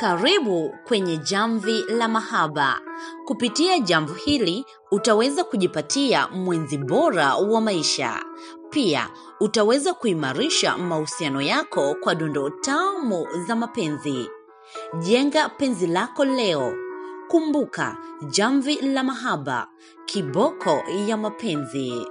Karibu kwenye Jamvi la Mahaba. Kupitia jamvu hili utaweza kujipatia mwenzi bora wa maisha. Pia utaweza kuimarisha mahusiano yako kwa dondoo tamu za mapenzi. Jenga penzi lako leo. Kumbuka, Jamvi la Mahaba, kiboko ya mapenzi.